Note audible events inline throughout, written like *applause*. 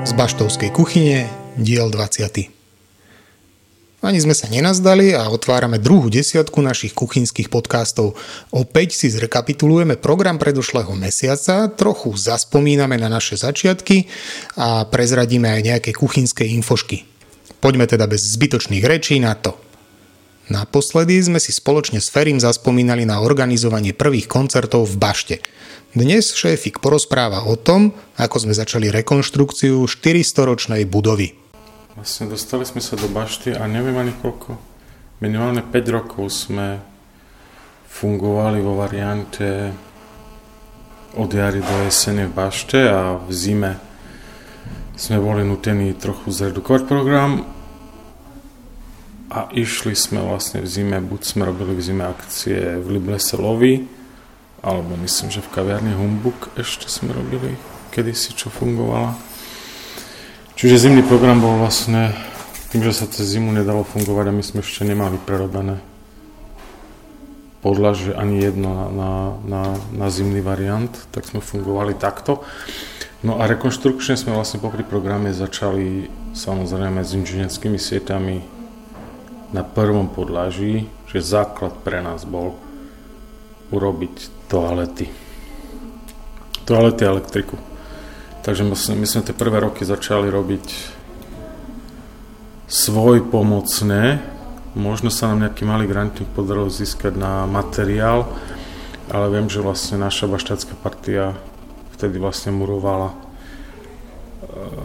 Z Baštovskej kuchyne, diel 20. Ani sme sa nenazdali a otvárame druhú desiatku našich kuchynských podcastov. Opäť si zrekapitulujeme program predošlého mesiaca, trochu zaspomíname na naše začiatky a prezradíme aj nejaké kuchynské infošky. Poďme teda bez zbytočných rečí na to. Naposledy sme si spoločne s Ferim zaspomínali na organizovanie prvých koncertov v Bašte. Dnes šéfik porozpráva o tom, ako sme začali rekonštrukciu 400-ročnej budovy. Vlastne dostali sme sa do bašty a neviem ani koľko. Minimálne 5 rokov sme fungovali vo variante od jary do jesene v bašte a v zime sme boli nutení trochu zredukovať program a išli sme vlastne v zime, buď sme robili v zime akcie v Liblese Lovi, alebo myslím, že v kaviarni Humbuk ešte sme robili kedysi, čo fungovala Čiže zimný program bol vlastne tým, že sa cez zimu nedalo fungovať a my sme ešte nemali prerobené že ani jedno na, na, na, na zimný variant, tak sme fungovali takto. No a rekonštrukčne sme vlastne popri programe začali samozrejme s inžinierskými sieťami na prvom podlaží, že základ pre nás bol urobiť toalety. Toalety a elektriku. Takže my sme, tie prvé roky začali robiť svoj pomocné. Možno sa nám nejaký malý grantník podarilo získať na materiál, ale viem, že vlastne naša baštácká partia vtedy vlastne murovala uh,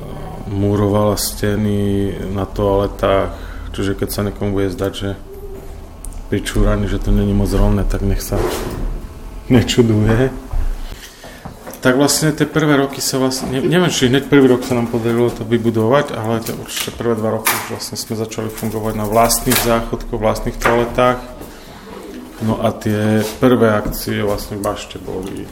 murovala steny na toaletách, čiže keď sa niekomu bude zdať, že pri čúraní, že to není moc rovné, tak nech sa nečuduje tak vlastne tie prvé roky sa vlastne, ne, neviem, či hneď prvý rok sa nám podarilo to vybudovať, ale to určite prvé dva roky vlastne sme začali fungovať na vlastných záchodkoch, vlastných toaletách. No a tie prvé akcie vlastne v bašte boli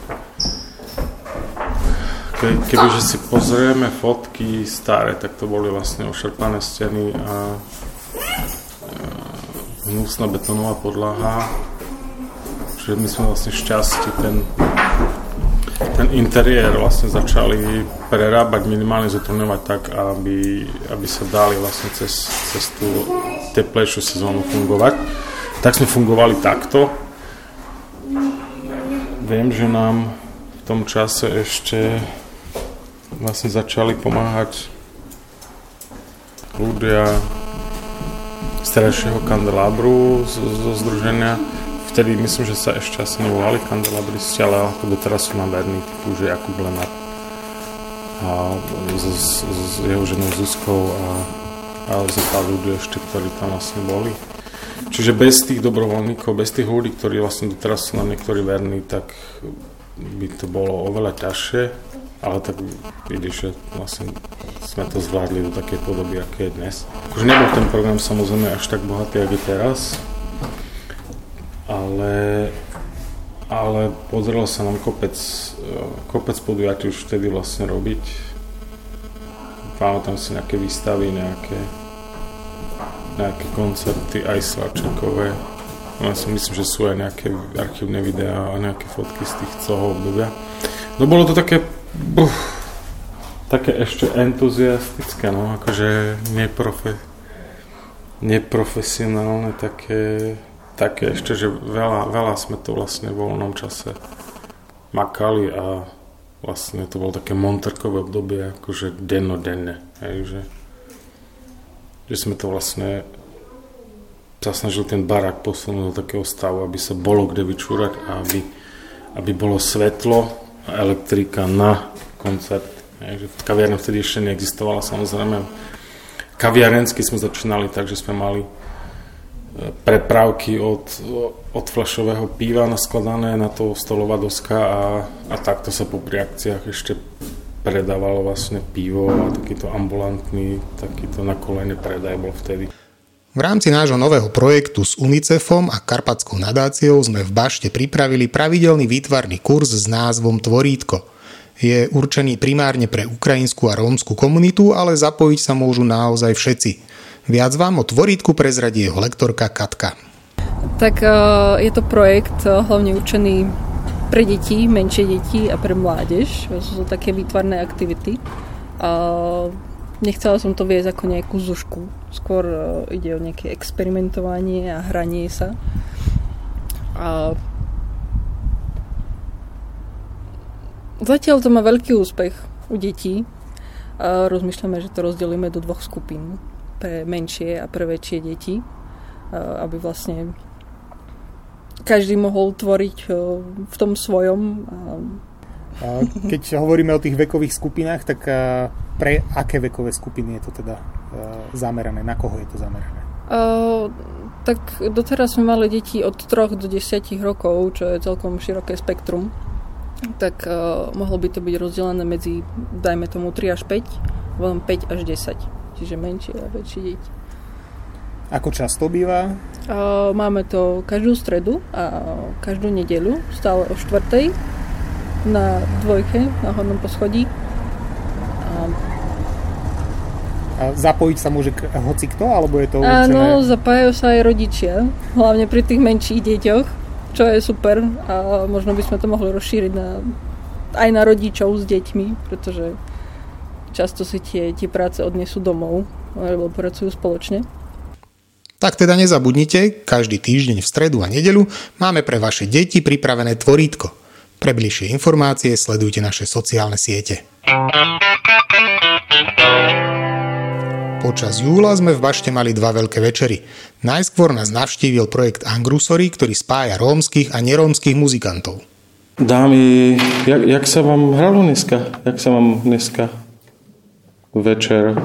Ke, kebyže si pozrieme fotky staré, tak to boli vlastne ošerpané steny a hnusná betonová podlaha. Čiže my sme vlastne šťastí ten ten interiér vlastne začali prerábať, minimálne zotrňovať tak, aby, aby sa dali vlastne cez, cez tú teplejšiu sezónu fungovať. Tak sme fungovali takto. Viem, že nám v tom čase ešte vlastne začali pomáhať ľudia z terajšieho kandelabru zo, zo združenia. Vtedy myslím, že sa ešte asi nevolali kandelabristi, ale ako teraz sú nám verní, typu, že Jakub Lenart a s, s, s jeho ženou Zuzkou a, a za pár ľudí ešte, ktorí tam vlastne boli. Čiže bez tých dobrovoľníkov, bez tých ľudí, ktorí vlastne doteraz sú nám niektorí verní, tak by to bolo oveľa ťažšie, ale tak vidíš, že vlastne sme to zvládli do takej podoby, aké je dnes. Už nebol ten program samozrejme až tak bohatý, ako je teraz, ale, ale pozrelo sa nám kopec, kopec podujatí už vtedy vlastne robiť. Pamätám si nejaké výstavy, nejaké, nejaké koncerty, aj slavčekové. Ja si myslím, že sú aj nejaké archívne videá a nejaké fotky z tých toho obdobia. No bolo to také, buf, také ešte entuziastické, no, akože neprofe, neprofesionálne, také také ešte, že veľa, veľa sme to vlastne v voľnom čase makali a vlastne to bolo také monterkové obdobie, akože dennodenne. Hej, že, že sme to vlastne sa snažili ten barák posunúť do takého stavu, aby sa bolo kde vyčúrať a aby, aby bolo svetlo a elektrika na koncert. Hej, že kaviarna vtedy ešte neexistovala samozrejme. Kaviarensky sme začínali tak, že sme mali prepravky od, od flašového piva naskladané na to stolová doska a, a takto sa po akciách ešte predávalo vlastne pivo a takýto ambulantný, takýto na kolene predaj bol vtedy. V rámci nášho nového projektu s UNICEFom a Karpatskou nadáciou sme v Bašte pripravili pravidelný výtvarný kurz s názvom Tvorítko. Je určený primárne pre ukrajinskú a rómsku komunitu, ale zapojiť sa môžu naozaj všetci – Viac vám o tvorítku prezradí jeho lektorka Katka. Tak e, je to projekt e, hlavne určený pre deti, menšie deti a pre mládež. Sú to také výtvarné aktivity. A nechcela som to viesť ako nejakú zušku. Skôr e, ide o nejaké experimentovanie a hranie sa. A Zatiaľ to má veľký úspech u detí. Rozmýšľame, že to rozdelíme do dvoch skupín. Pre menšie a pre väčšie deti. Aby vlastne každý mohol tvoriť e, v tom svojom. Keď hovoríme o tých vekových skupinách, tak e, pre aké vekové skupiny je to teda e, zamerané? Na koho je to zamerané? Uh, tak doteraz sme mali deti od 3 do 10 rokov, čo je celkom široké spektrum. Tak uh, mohlo by to byť rozdelené medzi, dajme tomu 3 až 5, potom 5 až 10. Čiže menšie a väčšie deti. Ako často býva? Uh, máme to každú stredu a každú nedeľu, stále o štvrtej na dvojke, na hodnom poschodí. A zapojiť sa môže hoci kto, alebo je to určené? Áno, zapájajú sa aj rodičia, hlavne pri tých menších deťoch, čo je super a možno by sme to mohli rozšíriť na, aj na rodičov s deťmi, pretože často si tie, tie práce odnesú domov, lebo pracujú spoločne. Tak teda nezabudnite, každý týždeň v stredu a nedelu máme pre vaše deti pripravené tvorítko. Pre bližšie informácie sledujte naše sociálne siete. Počas júla sme v Bašte mali dva veľké večery. Najskôr nás navštívil projekt Angrusory, ktorý spája rómskych a nerómskych muzikantov. Dámy, jak, jak sa vám hralo dneska? Jak sa vám dneska večer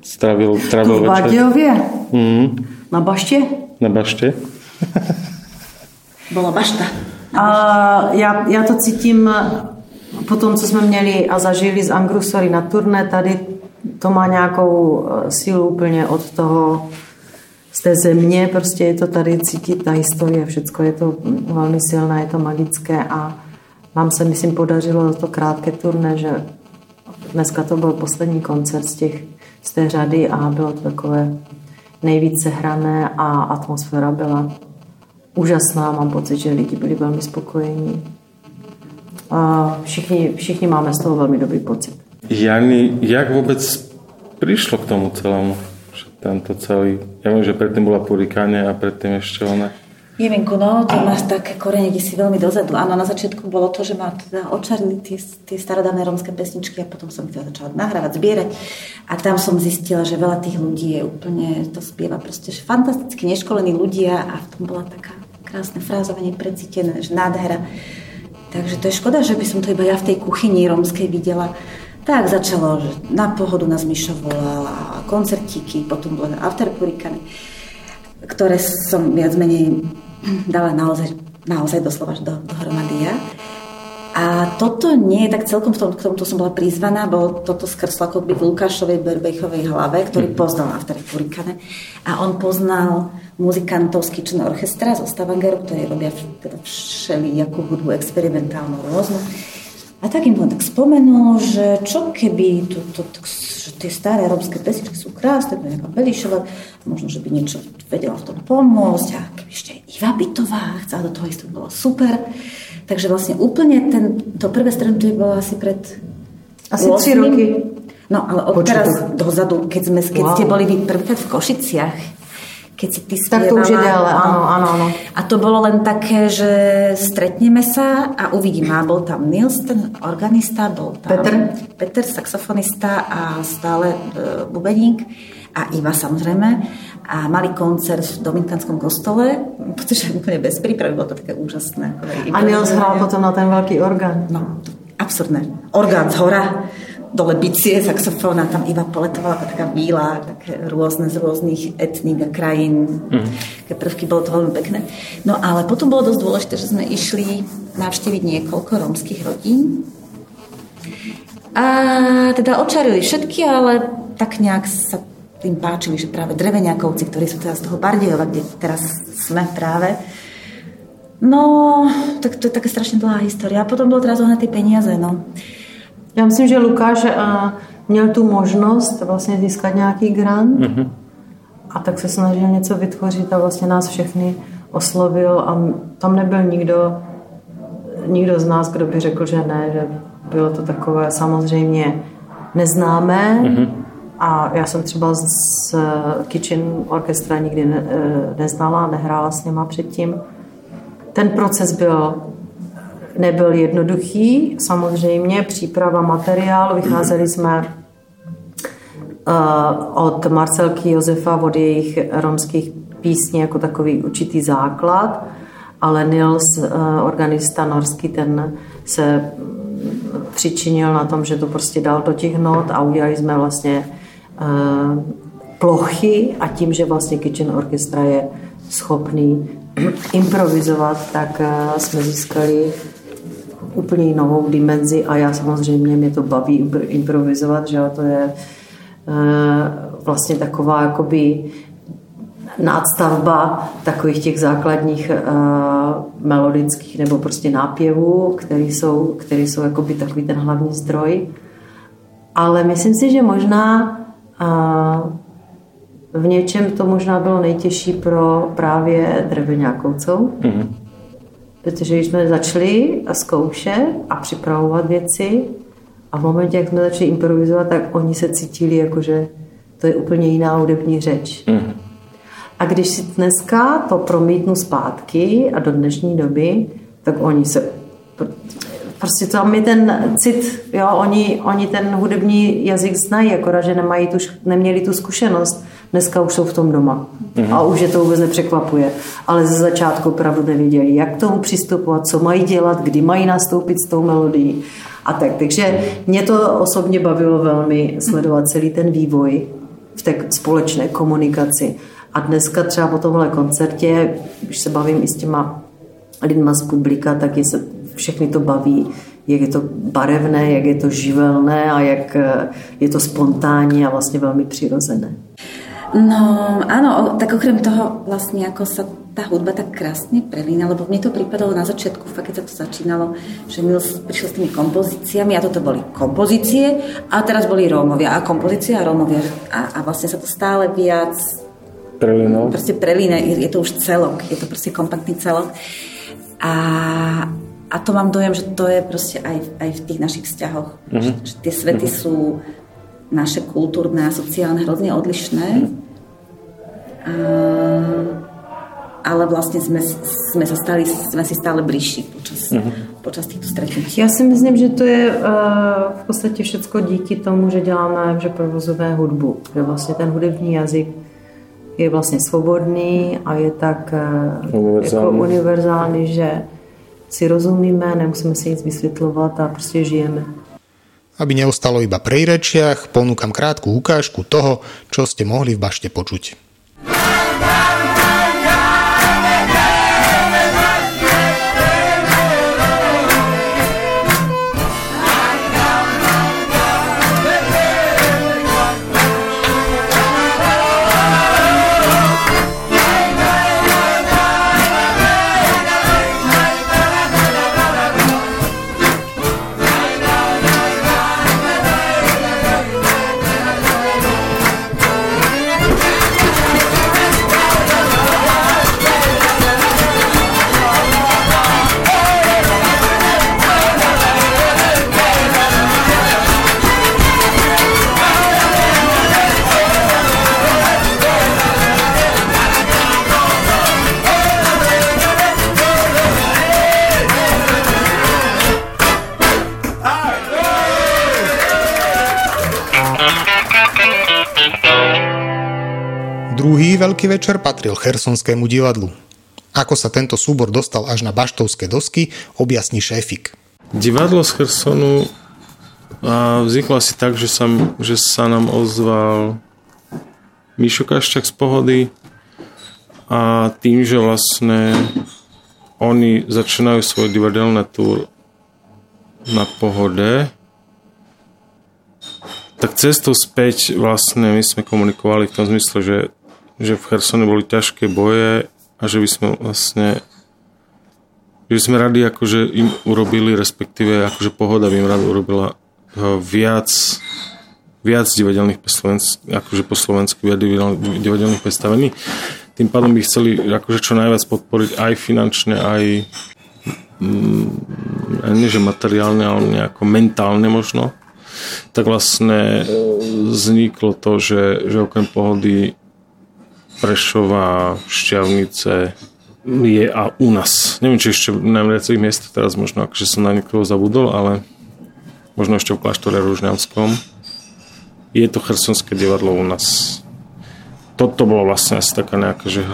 stravil, stravil večer? V Badiovie? Mm. Na Bašte? Na Bašte. Bola Bašta. A já, já to cítím po tom, co jsme měli a zažili z Angrusory na turné, tady to má nějakou eh, sílu úplně od toho, z té země, prostě je to tady cítit ta historie, všechno je to velmi silné, je to magické a nám se, myslím, podařilo to krátké turné, že dneska to byl poslední koncert z, těch, z té řady a bylo to takové nejvíce hrané a atmosféra byla úžasná. Mám pocit, že lidi byli velmi spokojení. A všichni, všichni máme z toho velmi dobrý pocit. Jani, jak vôbec prišlo k tomu celému? Tento celý, ja viem, že predtým bola purikáne a predtým ešte ona. Jemenko, no, to máš také korene, kde si veľmi dozadu. Áno, na začiatku bolo to, že ma teda očarili tie, tie starodávne rómske pesničky a potom som ich teda začala nahrávať, zbierať. A tam som zistila, že veľa tých ľudí je úplne, to spieva proste, že fantasticky neškolení ľudia a v tom bola taká krásne frázovanie precítené, že nádhera. Takže to je škoda, že by som to iba ja v tej kuchyni rómskej videla. Tak začalo, že na pohodu nás Mišo volala, koncertíky, potom boli afterpurikany, ktoré som viac menej dala naozaj, naozaj doslova do, dohromady ja. A toto nie je tak celkom, v tom, k tomuto som bola prizvaná, bolo toto skrslo ako by v Lukášovej Berbejchovej hlave, ktorý mhm. poznal Afterpurikane. A on poznal muzikantov z Kitchen Orchestra zo Stavangeru, ktorí robia teda všelijakú hudbu experimentálnu rôznu. A tak im len tak spomenul, že čo keby to, to, to, že tie staré rómske pesničky sú krásne, to je nejaká Belišova, možno, že by niečo vedela v tom pomôcť a keby ešte Iva Bytová chcela do toho ísť, to bolo super. Takže vlastne úplne ten, to prvé stretnutie bolo asi pred asi 3 roky. No ale od teraz dozadu, keď, sme, keď wow. ste boli vy prvýkrát v Košiciach, keď si ty Tak to už je ďalej, áno, áno, áno. A to bolo len také, že stretneme sa a uvidíme. A bol tam Nils, ten organista, bol tam Peter, Peter saxofonista a stále e, bubeník a Iva samozrejme. A mali koncert v Dominikánskom kostole, pretože úplne bez prípravy, bolo to také úžasné. A Nils hral potom na ten veľký orgán. No, absurdné. Orgán z hora dole bicie, saxofón a tam iba poletovala taká bílá, také rôzne z rôznych etník a krajín. Mm. Také prvky, bolo to veľmi pekné. No ale potom bolo dosť dôležité, že sme išli navštíviť niekoľko rómskych rodín. A teda očarili všetky, ale tak nejak sa tým páčili, že práve dreveniakovci, ktorí sú teraz z toho Bardejova, kde teraz sme práve, No, tak to je taká strašne dlhá história. A potom bolo teraz ohľadné tie peniaze, no. Já myslím, že Lukáš uh, měl tu možnost vlastně získat nějaký grant mm-hmm. a tak se snažil něco vytvořit a vlastně nás všechny oslovil a tam nebyl nikdo, nikdo z nás, kdo by řekl, že ne, že bylo to takové samozřejmě neznámé. Mm-hmm. A já jsem třeba z Kitchen Orchestra nikdy ne, eh, neznala, nehrála s něma předtím. Ten proces byl nebyl jednoduchý, samozřejmě příprava materiál, vycházeli jsme uh, od Marcelky Josefa, od jejich romských písní jako takový určitý základ, ale Nils, uh, organista norský, ten se přičinil na tom, že to prostě dal do těch not a udělali jsme vlastně uh, plochy a tím, že vlastně Kitchen Orchestra je schopný *clears throat* improvizovat, tak jsme získali úplně novou dimenzi a já samozřejmě mě to baví improvizovat, že to je uh, vlastně taková jakoby nástavba takových těch základních uh, melodických nebo prostě nápěvů, které jsou, které jsou jakoby takový ten hlavní zdroj. Ale myslím si, že možná uh, v něčem to možná bylo nejtěžší pro právě dreveňákovcou. Mm-hmm. Protože když jsme začali zkoušet a připravovat věci a v momentě, jak jsme začali improvizovat, tak oni se cítili jako, že to je úplně jiná hudební řeč. Mm-hmm. A když si dneska to promítnu zpátky a do dnešní doby, tak oni se prostě tam je ten cit, jo, oni, oni ten hudební jazyk znají, akorát, že nemají tu, neměli tu zkušenost. Dneska už jsou v tom doma mm-hmm. a už je to vůbec nepřekvapuje. Ale ze začátku opravdu nevěděli, jak k tomu přistupovat, co mají dělat, kdy mají nastoupit s tou melodií a tak. Takže mě to osobně bavilo velmi sledovat celý ten vývoj v té společné komunikaci. A dneska třeba po tomhle koncertě, když se bavím i s těma lidma z publika, tak je se všechny to baví, jak je to barevné, jak je to živelné a jak eh, je to spontánní a vlastně velmi přirozené. No áno, tak okrem toho vlastne ako sa tá hudba tak krásne prelína, lebo mne to pripadalo na začiatku, fakt keď sa to začínalo, že Mills prišiel s tými kompozíciami a toto boli kompozície a teraz boli Rómovia a kompozície a Rómovia a, a vlastne sa to stále viac prelína. Proste prelína, je, je to už celok, je to proste kompaktný celok. A, a to mám dojem, že to je proste aj, aj v tých našich vzťahoch. Mm-hmm. Že, že tie svety mm-hmm. sú naše kultúrne a sociálne hrozne odlišné. A, ale vlastne sme, sme, sa stali, sme si stále bližší počas, mm-hmm. počas týchto stretnutí. Já si myslím, že to je uh, v podstatě všecko díky tomu, že děláme, že provozujeme hudbu. Že vlastně ten hudební jazyk je vlastně svobodný a je tak uh, univerzální. Jako univerzální, že si rozumíme, nemusíme si nic vysvětlovat a prostě žijeme. Aby neostalo iba pri rečiach, ponúkam krátku ukážku toho, čo ste mohli v bašte počuť. Večer patril Chersonskému divadlu. Ako sa tento súbor dostal až na baštovské dosky, objasní šéfik. Divadlo z Chersonu vzniklo asi tak, že sa, že sa nám ozval Mišo Kaščak z Pohody a tým, že vlastne oni začínajú svoj divadelné túr na Pohode, tak cestou späť vlastne my sme komunikovali v tom zmysle, že že v Chersone boli ťažké boje a že by sme vlastne že sme radi akože im urobili, respektíve akože pohoda by im rada urobila eh, viac viac divadelných akože po slovensku viac divadelných predstavení. Tým pádom by chceli akože čo najviac podporiť aj finančne, aj mm, nie že materiálne, ale nejako mentálne možno, tak vlastne vzniklo to, že, že okrem pohody Prešova, Šťavnice je a u nás. Neviem, či ešte na viacerých miestach teraz možno, akože som na niekoho zabudol, ale možno ešte v kláštore Ružňanskom. Je to chersonské divadlo u nás. Toto bolo vlastne asi taká nejaká, že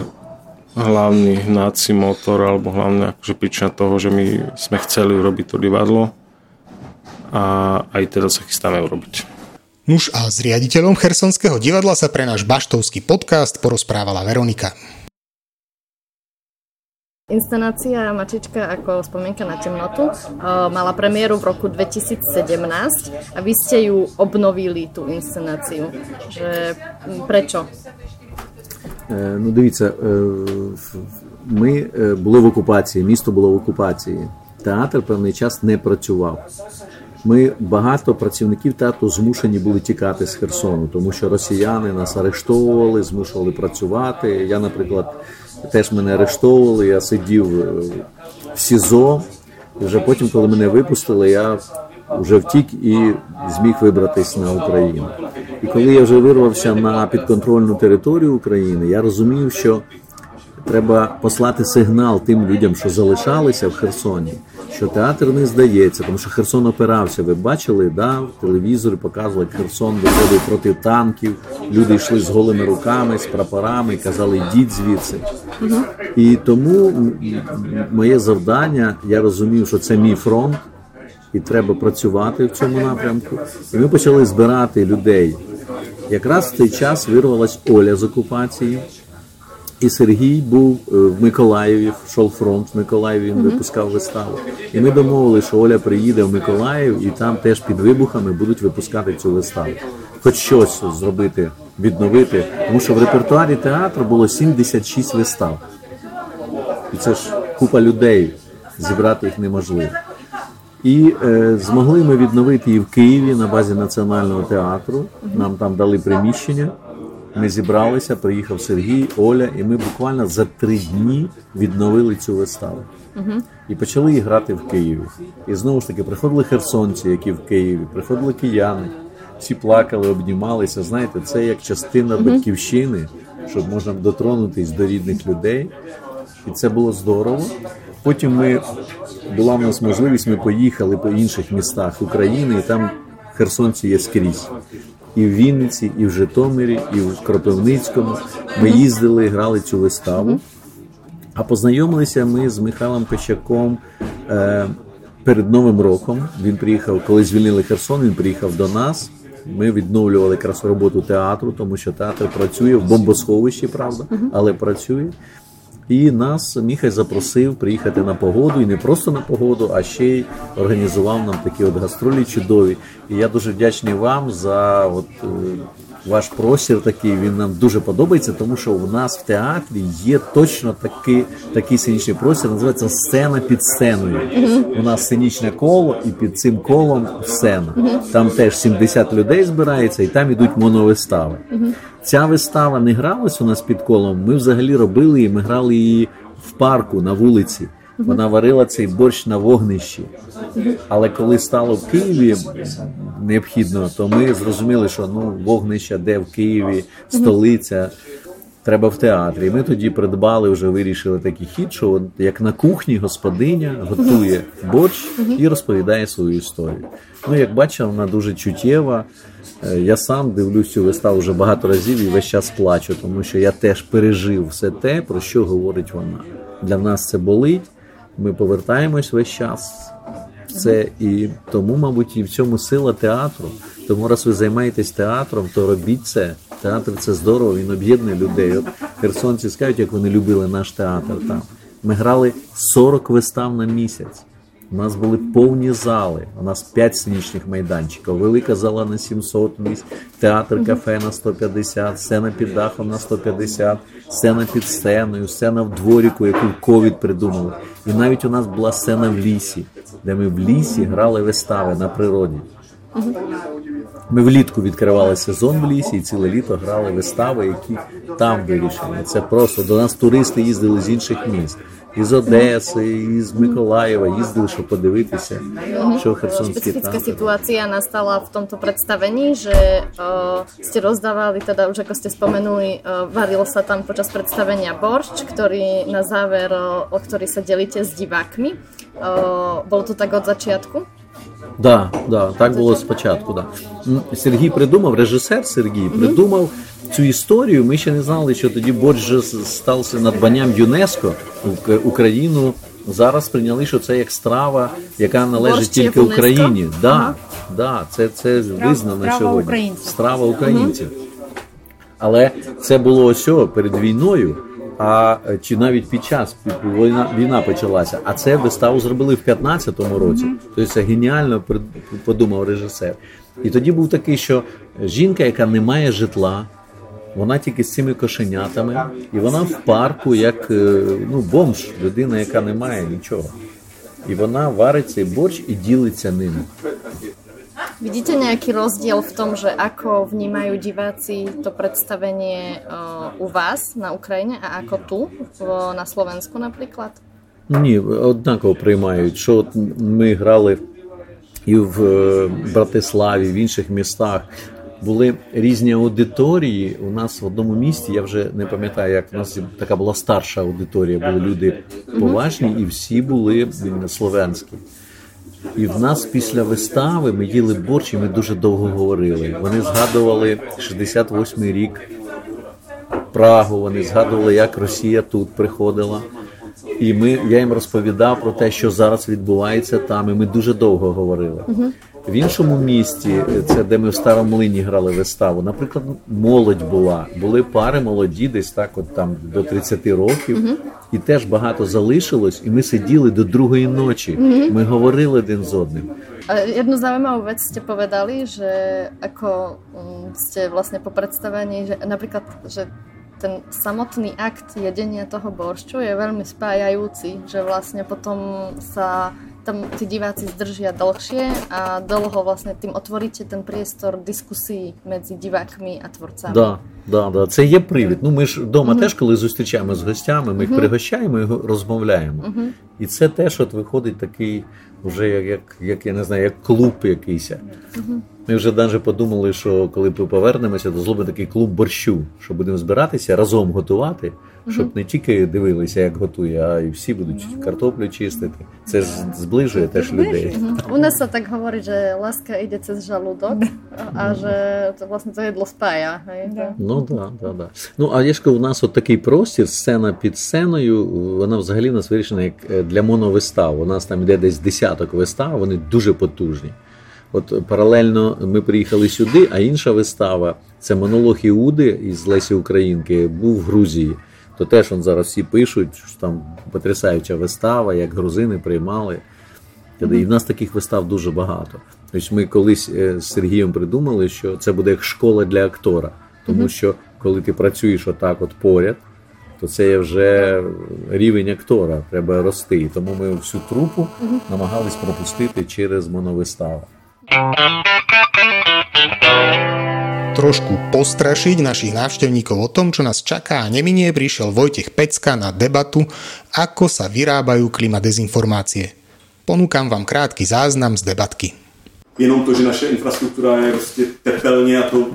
hlavný hnáci motor alebo hlavná akože príčina toho, že my sme chceli urobiť to divadlo a aj teda sa chystáme urobiť. Nuž a s riaditeľom Chersonského divadla sa pre náš baštovský podcast porozprávala Veronika. Inscenácia Mačička ako spomienka na temnotu mala premiéru v roku 2017 a vy ste ju obnovili, tú inscenáciu. Že, prečo? Е, ну, дивіться, е, ми е, були в окупації, місто було в окупації. Театр певний час не працював. Ми багато працівників театру змушені були тікати з Херсону, тому що росіяни нас арештовували, змушували працювати. Я, наприклад, теж мене арештовували, я сидів в СІЗО. І вже потім, коли мене випустили, я вже втік і зміг вибратись на Україну. І коли я вже вирвався на підконтрольну територію України, я розумів, що треба послати сигнал тим людям, що залишалися в Херсоні, що театр не здається, тому що Херсон опирався. Ви бачили, да, в телевізорі показували, як Херсон виходив проти танків. Люди йшли з голими руками, з прапорами, казали, йдіть звідси. Угу. І тому моє завдання, я розумів, що це мій фронт і треба працювати в цьому напрямку. І ми почали збирати людей. Якраз в цей час вирвалась Оля з окупації, і Сергій був в Миколаєві, йшов фронт в Миколаєві, він випускав виставу. І ми домовили, що Оля приїде в Миколаїв і там теж під вибухами будуть випускати цю виставу. Хоч щось зробити, відновити, тому що в репертуарі театру було 76 вистав. І це ж купа людей, зібрати їх неможливо. І е, змогли ми відновити її в Києві на базі національного театру. Нам там дали приміщення. Ми зібралися, приїхав Сергій, Оля, і ми буквально за три дні відновили цю виставу. Uh-huh. І почали її грати в Києві. І знову ж таки приходили херсонці, які в Києві, приходили кияни, всі плакали, обнімалися. Знаєте, це як частина uh-huh. батьківщини, щоб можна дотронутись до рідних людей. І це було здорово. Потім ми була в нас можливість, ми поїхали по інших містах України, і там херсонці є скрізь. І в Вінниці, і в Житомирі, і в Кропивницькому. Ми їздили, грали цю виставу. А познайомилися ми з Михайлом Кочаком е, перед Новим роком. Він приїхав, коли звільнили Херсон, він приїхав до нас. Ми відновлювали якраз роботу театру, тому що театр працює в бомбосховищі, правда, але працює. І нас Міхай запросив приїхати на погоду, і не просто на погоду, а ще й організував нам такі от гастролі чудові. І я дуже вдячний вам за от ваш простір такий. Він нам дуже подобається, тому що у нас в театрі є точно такий такий сценічний простір. Називається сцена під сценою. Uh-huh. У нас сценічне коло, і під цим колом сцена. Uh-huh. Там теж 70 людей збирається, і там ідуть моновистави. Uh-huh. Ця вистава не гралась у нас під колом. Ми взагалі робили її, ми грали її в парку на вулиці. Вона варила цей борщ на вогнищі. Але коли стало в Києві необхідно, то ми зрозуміли, що ну вогнища, де в Києві, столиця. Треба в театрі. Ми тоді придбали, вже вирішили такий хід, що от, як на кухні господиня готує борщ і розповідає свою історію. Ну, як бачив, вона дуже чуттєва. Я сам дивлюсь цю виставу вже багато разів і весь час плачу, тому що я теж пережив все те, про що говорить вона. Для нас це болить. Ми повертаємось весь час. Це і тому, мабуть, і в цьому сила театру. Тому, раз ви займаєтесь театром, то робіть це. Театр це здорово, він об'єднує людей. От херсонці скажуть, як вони любили наш театр там. Ми грали 40 вистав на місяць. У нас були повні зали. У нас 5 сценічних майданчиків, велика зала на 700 місць, театр кафе на 150, сцена під дахом на 150, сцена під сценою, сцена в дворіку, яку ковід придумали. І навіть у нас була сцена в лісі, де ми в лісі грали вистави на природі. Ми влітку відкривали сезон в лісі і ціле літо грали вистави, які там вирішені. Це просто до нас туристи їздили з інших міст. із Одеси, із Миколаєва їздили, щоб подивитися, що Херсонський Špecifická театр. situácia nastala v tomto predstavení, že uh, ste rozdávali, teda už ako ste spomenuli, uh, varil sa tam počas predstavenia boršč, ktorý na záver, uh, o ktorý sa delíte s divákmi. Uh, bolo to tak od začiatku? Да, да, так було спочатку. Да. М, Сергій придумав, режисер Сергій придумав цю історію. Ми ще не знали, що тоді борщ стався надбанням ЮНЕСКо Ук- Україну. Зараз прийняли, що це як страва, яка належить Борщ тільки? Україні. Да, да, це, це визнано страва сьогодні. українців. Страва українців. Але це було ось перед війною, а чи навіть під час війна, війна почалася. А це виставу зробили в 15-му році. Тобто це геніально подумав режисер. І тоді був такий, що жінка, яка не має житла, вона тільки з цими кошенятами, і вона в парку, як е, ну, бомж, людина, яка не має нічого. І вона варить цей борщ і ділиться ним. Vidíte nejaký rozdiel v tom, že ako vnímajú diváci to predstavenie uh, u vás na Ukrajine a ako tu, na Slovensku napríklad? Ні, однаково приймають. Що от ми грали і в е, Братиславі, в інших містах. Були різні аудиторії. У нас в одному місті, я вже не пам'ятаю, як у нас така була старша аудиторія, були люди поважні, і всі були м, слов'янські. І в нас після вистави ми їли борщ, і ми дуже довго говорили. Вони згадували 68-й рік, Прагу, вони згадували, як Росія тут приходила. І ми, я їм розповідав про те, що зараз відбувається там, і ми дуже довго говорили. В іншому місті, це де ми в старому млині грали виставу, наприклад, молодь була. Були пари молоді, десь так, от там до 30 років, і теж багато залишилось, і ми сиділи до другої ночі. Ми говорили один з одним. Jednu zaujímavú vec ste povedali, že ako ste vlastne po predstavení, že napríklad, že ten samotný akt jedenia toho boršču je veľmi spájajúci, že vlastne potom sa tam tí diváci zdržia dlhšie a dlho vlastne tým otvoríte ten priestor diskusí medzi divákmi a tvorcami. Да, да, да. Це є привід. Ну ми ж вдома mm -hmm. теж, коли зустрічаємо з гостями, ми їх mm -hmm. пригощаємо і розмовляємо. І це теж от виходить такий, вже як, як, як я не знаю, як клуб якийсь. Ми вже навіть подумали, що коли ми повернемося, то зробимо такий клуб борщу, що будемо збиратися разом готувати, щоб не тільки дивилися, як готує, а і всі будуть картоплю чистити. Це ж зближує теж людей. Hovorí, že láska ide cez žalúdok a že to vlastne to jedlo spája. Hej? Да. Ну да, да, да. Ну а я ж у нас от такий простір, сцена під сценою, вона взагалі у нас вирішена як е, для моновистав. У нас там йде десь десяток вистав, вони дуже потужні. От паралельно ми приїхали сюди, а інша вистава це монолог Іуди із Лесі Українки, був в Грузії. То теж он зараз всі пишуть, що там потрясаюча вистава, як грузини приймали. Тобто, І в нас таких вистав дуже багато. Тобто ми колись е, з Сергієм придумали, що це буде як школа для актора. Тому що коли ти працюєш отак от поряд, то це є вже рівень актора, треба рости. І Тому ми всю трупу намагались пропустити через моновиставу. Trošku postrašiť našich návštevníkov o tom, čo nás čaká a neminie, prišiel Vojtech Pecka na debatu, ako sa vyrábajú klima dezinformácie. Ponúkam vám krátky záznam z debatky. jenom to, že naše infrastruktura je prostě tepelně a to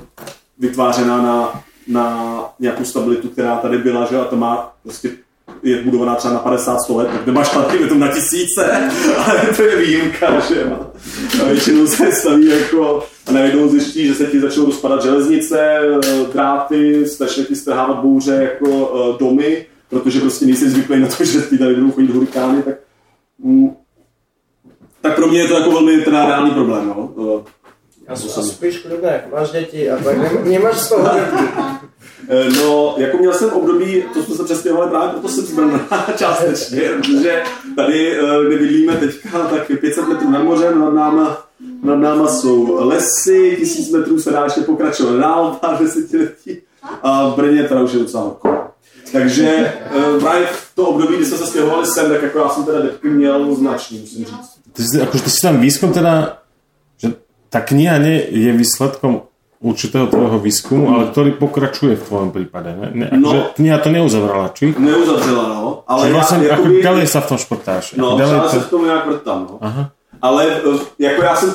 vytvářená na, na nějakou stabilitu, která tady byla, že a to má prostě je budovaná třeba na 50-100 let, tak nemáš tam na tisíce, *laughs* ale to je výjimka, že a většinou se staví jako a najednou zjistí, že se ti začnou rozpadat železnice, dráty, začne ti strhávat bouře jako eh, domy, protože prostě nejsi zvyklý na to, *laughs* že ti tady budou chodit hurikány, tak mm, tak pro mě je to jako velmi teda reálný problém. No. A, a spíš klidně, máš děti a tak nem- nemáš z toho děti. *laughs* Eh, No, jako měl jsem období, to jsme se přestěhovali právě proto jsem z Brna částečně, protože tady, eh, kde bydlíme teďka, tak je 500 metrů nad mořem, nad náma, nad náma jsou lesy, 1000 metrů se dá ještě pokračovat dál, *laughs* pár desetiletí a v Brně teda už je docela horko. Takže eh, právě v to období, kdy jsme se stěhovali sem, tak jako já jsem teda depky měl značný, musím říct. Ty si, akože ty si tam výskum teda, tá kniha nie je výsledkom určitého tvojho výskumu, ale ktorý pokračuje v tvojom prípade. Ne? Ne, No. no. Kniha to neuzavrala, či? Neuzavřela, no. Ale Čiže vlastne já, ako ďalej sa v tom šprtáš. No, ďalej to... se v tom nějak vrtám, no. Aha. Ale eh, jako já jsem,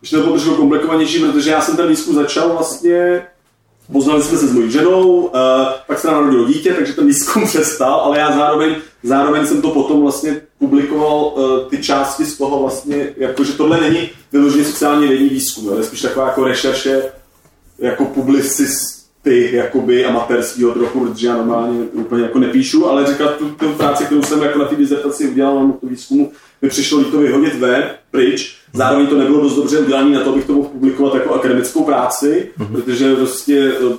když to bylo trošku komplikovanější, protože já jsem ten výzkum začal vlastně, poznali jsme se s mojí ženou, uh, pak se nám narodilo dítě, takže ten výzkum *laughs* přestal, ale já zároveň, zároveň jsem to potom vlastně publikoval uh, ty části z toho vlastně, jako že tohle není vyloženě sociálně vědní výzkum, ale spíš taková jako rešerše, jako publicisty, jakoby amatérského trochu, protože já normálně úplně jako nepíšu, ale říkat tu, tu práci, kterou jsem jako na té dizertaci udělal, na tu výzkumu, mi přišlo líto vyhodit ven, pryč. Zároveň to nebylo dost dobře udělané na to, abych to mohl publikovat jako akademickou práci, protože prostě eh,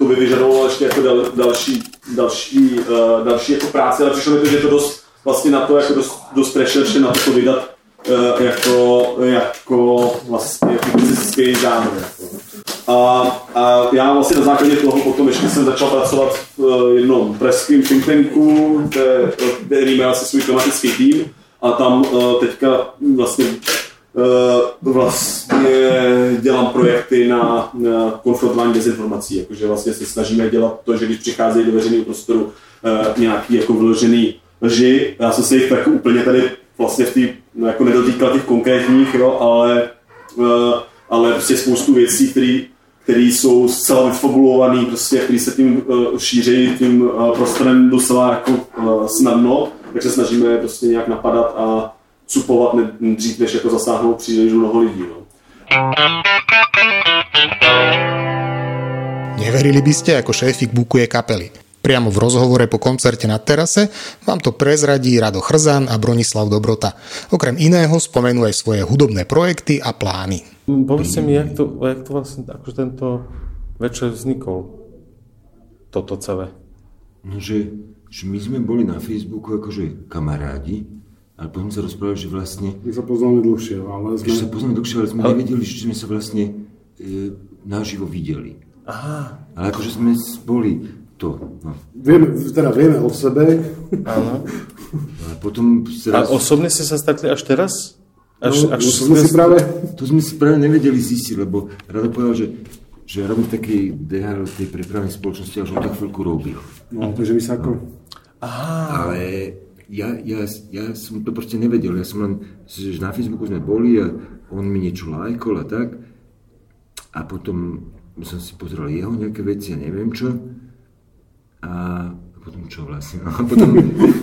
to by vyžadovalo ještě jako dal, další, další, uh, další jako práce, ale přišlo mi to, že je to dost vlastně na to, jako dost, dost rešerše na to, vydat uh, jako, jako vlastně publicistický žánr. A, a, já vlastně na základě toho potom ještě jsem začal pracovat v uh, jednom pražském think tanku, kde, který měl asi svůj klimatický tým a tam uh, teďka vlastně Uh, vlastně dělám projekty na, na konfrontování dezinformací, jakože vlastně se snažíme dělat to, že když přicházejí do veřejného prostoru uh, nějaký jako vyložený lži, já jsem se jich tak úplně tady vlastně v tý, no, jako nedotýkal těch konkrétních, jo, ale, uh, ale prostě spoustu věcí, které jsou zcela vyfabulované, prostě, které se tím uh, šíří tím uh, prostorem docela jako uh, snadno, tak se snažíme prostě nějak napadat a supovat ne, dřív, než jako zasáhnout příliš mnoho lidí. No. Neverili by ste, ako šéfik bukuje kapely. Priamo v rozhovore po koncerte na terase vám to prezradí Rado Chrzan a Bronislav Dobrota. Okrem iného spomenú aj svoje hudobné projekty a plány. Povedzte mi, jak to, jak to vlastne, akože tento večer vznikol, toto celé. No, že, že my sme boli na Facebooku akože kamarádi, ale potom sa rozprávali, že vlastne, My sa poznáme dlhšie, ale že sa sme... poznáme dlhšie, ale sme ale... nevedeli, že sme sa vlastne e, naživo videli. Aha, Ale akože sme boli to. No. Vieme, teda vieme o sebe, áno. A potom A sa raz, osobne ste sa stretli až teraz? no, no, to sme si práve... to sme si práve nevedeli zistiť, lebo Rado povedal, že, že ja robím takej DHL, tej prepravnej spoločnosti, ale že on tak chvíľku robil. No, takže my sa ako... Ale ja, ja, ja som to proste nevedel. Ja som len, že na Facebooku sme boli a on mi niečo lajkol a tak. A potom som si pozrel jeho nejaké veci a neviem čo. A potom čo vlastne? *laughs* A potom,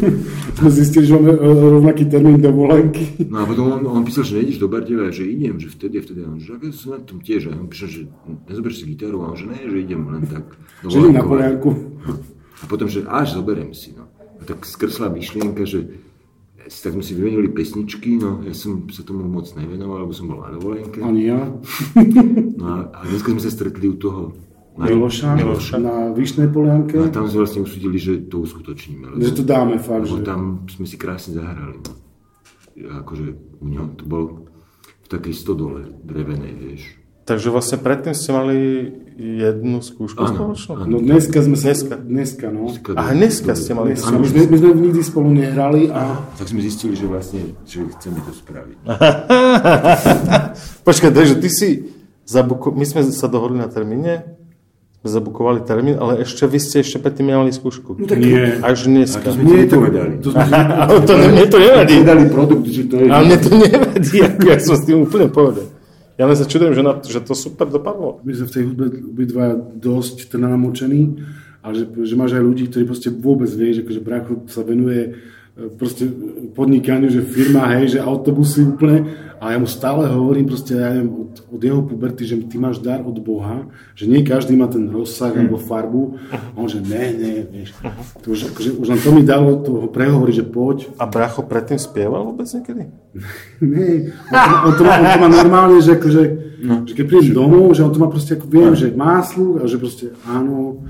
*laughs* Sme zistili, že máme e, rovnaký termín dovolenky. no a potom on, on písal, že nejdeš do Bardeva, že idem, že vtedy a vtedy. A on, že aké som na tom tiež. A on písal, že nezoberieš si gitaru. A on, že ne, že idem len tak. Že idem na poriadku. A potom, že až zoberiem si, no. A tak skrsla myšlienka, že tak sme si vymenili pesničky, no ja som sa tomu moc nevenoval, lebo som bol na dovolenke. Ani ja. No a, a dneska sme sa stretli u toho Miloša, Miloša. na Vyšnej Polianke. A tam sme vlastne usúdili, že to uskutočníme. Že to dáme fakt, lebo že... tam sme si krásne zahrali. No. Akože u ňom to bol v takej stodole drevenej, vieš. Takže vlastne predtým ste mali jednu skúšku Áno, spoločnú? áno. No dneska sme sa... Dneska. Dneska, no. A dneska ste mali Dneska. My sme, my sme nikdy spolu nehrali a... Tak sme zistili, že vlastne, že chceme to spraviť. *laughs* Počkaj, takže ty si zabuko... My sme sa dohodli na termíne, zabukovali termín, ale ešte vy ste ešte predtým mali skúšku. No, tak Nie. Až dneska. To sme ti nepovedali. To sme, *laughs* to, mne to nevadí. Dali produkt, že to je... Ale mne to nevadí, *laughs* ako ja som s tým úplne povedal. Ja len sa čudujem, že, na, že to super dopadlo. my sme v tej hudbe obidva dosť teda namočení, ale že, že máš aj ľudí, ktorí proste vôbec vieš, akože Bracho sa venuje proste podnikaniu, že firma, hej, že autobusy úplne, a ja mu stále hovorím proste, ja neviem, od, od jeho puberty, že ty máš dar od Boha, že nie každý má ten rozsah alebo farbu, a on že ne, ne, vieš. To už, akože, už len to mi dalo toho prehovoriť, že poď, A Bracho predtým spieval vôbec niekedy? *laughs* Nie, on to, on to, má, on to má normálne, že, akože, no. že keď prídem domov, že on to má proste, ako viem, že má sluch a že proste áno,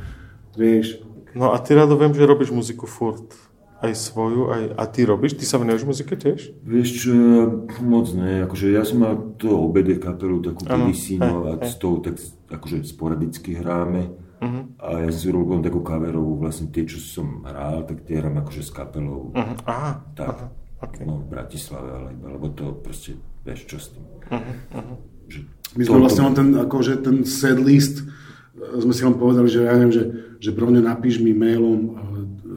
vieš. No a ty rado viem, že robíš muziku furt. Aj svoju, aj... A ty robíš? Ty sa venuješ muzike tiež? Vieš čo, moc ne, akože ja som mal to OBD kapelu takú kedysi, no a s tou tak akože sporadicky hráme. Mhm. A ja si urobil takú kaverovú, vlastne tie, čo som hral, tak tie hrám akože s kapelou. Mhm. Aha, Tak, aha, ok. no v Bratislave, ale, lebo to proste, vieš čo s tým. Mhm, Že, My sme vlastne len ten, akože ten set list, sme si len povedali, že ja neviem, že, že Brone napíš mi mailom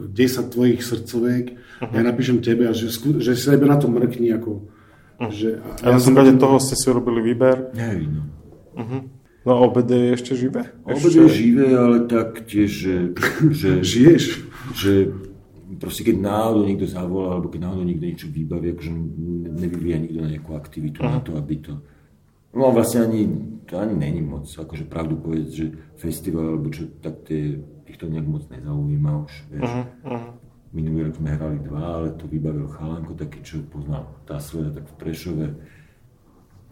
10 e, tvojich srdcoviek, uh-huh. ja napíšem tebe a že, že si na to mrkni ako... Uh-huh. Že, a, a ja na základe toho ste si urobili výber? Neviem. Uh-huh. No a obede je ešte živé? Obede je živé, ale tak tiež, že... že *laughs* Žiješ? Že proste keď náhodou niekto zavolá, alebo keď náhodou niekto niečo vybaví, akože nevyvíja nikto na nejakú aktivitu uh-huh. na to, aby to... No vlastne ani, to ani není moc, akože pravdu povedať, že festival, alebo čo, tak tie, týchto nejak moc nezaujíma už, vieš. Uh-huh. Minulý rok sme hrali dva, ale to vybavil chalanko, taký, čo poznal tá sveda, tak v Prešove.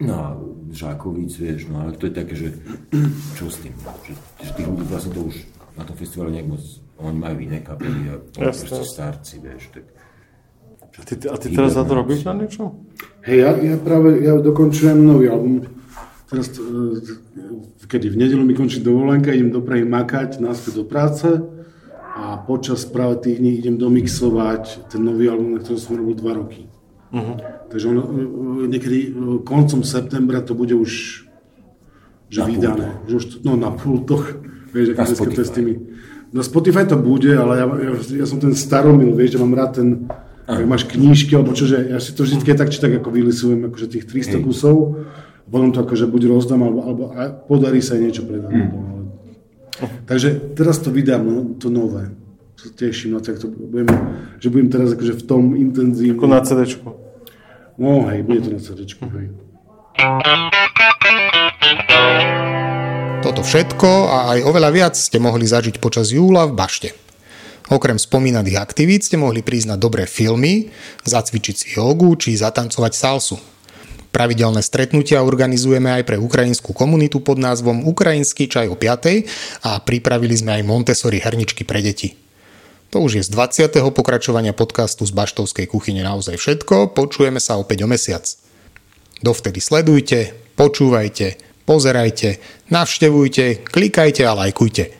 No a Žákovic, vieš, no ale to je také, že *clears throat* čo s tým, že, že tých ľudí vlastne to už na tom festivale nejak moc oni majú iné kapely a proste starci, vieš, tak... A ty, a ty teraz za to robíš na niečo? Hej, ja, ja práve, ja dokončujem nový album. Teraz, e, kedy v nedelu mi končí dovolenka, idem do Prahy makať, náspäť do práce a počas práve tých dní idem domixovať ten nový album, na ktorom som robil dva roky. Uh-huh. Takže on, e, niekedy e, koncom septembra to bude už že na vydané. Že už, no na pultoch. Vieš, na Spotify. s tými, na Spotify to bude, ale ja, ja, ja som ten staromil, vieš, že mám rád ten, ak máš knížky, alebo čože, ja si to vždy tak či tak ako vylisujem, akože tých 300 Hej. kusov, potom to akože buď rozdám, alebo, alebo a podarí sa aj niečo predať. Hmm. Takže teraz to vydám, no, to nové. Sa teším na to, to budem, že budem teraz akože v tom intenzívne. Ako na CDčku. No hej, bude to na CDčku, hej. Toto všetko a aj oveľa viac ste mohli zažiť počas júla v Bašte. Okrem spomínaných aktivít ste mohli prísť na dobré filmy, zacvičiť si jogu či zatancovať salsu. Pravidelné stretnutia organizujeme aj pre ukrajinskú komunitu pod názvom Ukrajinský čaj o 5. a pripravili sme aj Montessori herničky pre deti. To už je z 20. pokračovania podcastu z Baštovskej kuchyne naozaj všetko, počujeme sa opäť o mesiac. Dovtedy sledujte, počúvajte, pozerajte, navštevujte, klikajte a lajkujte.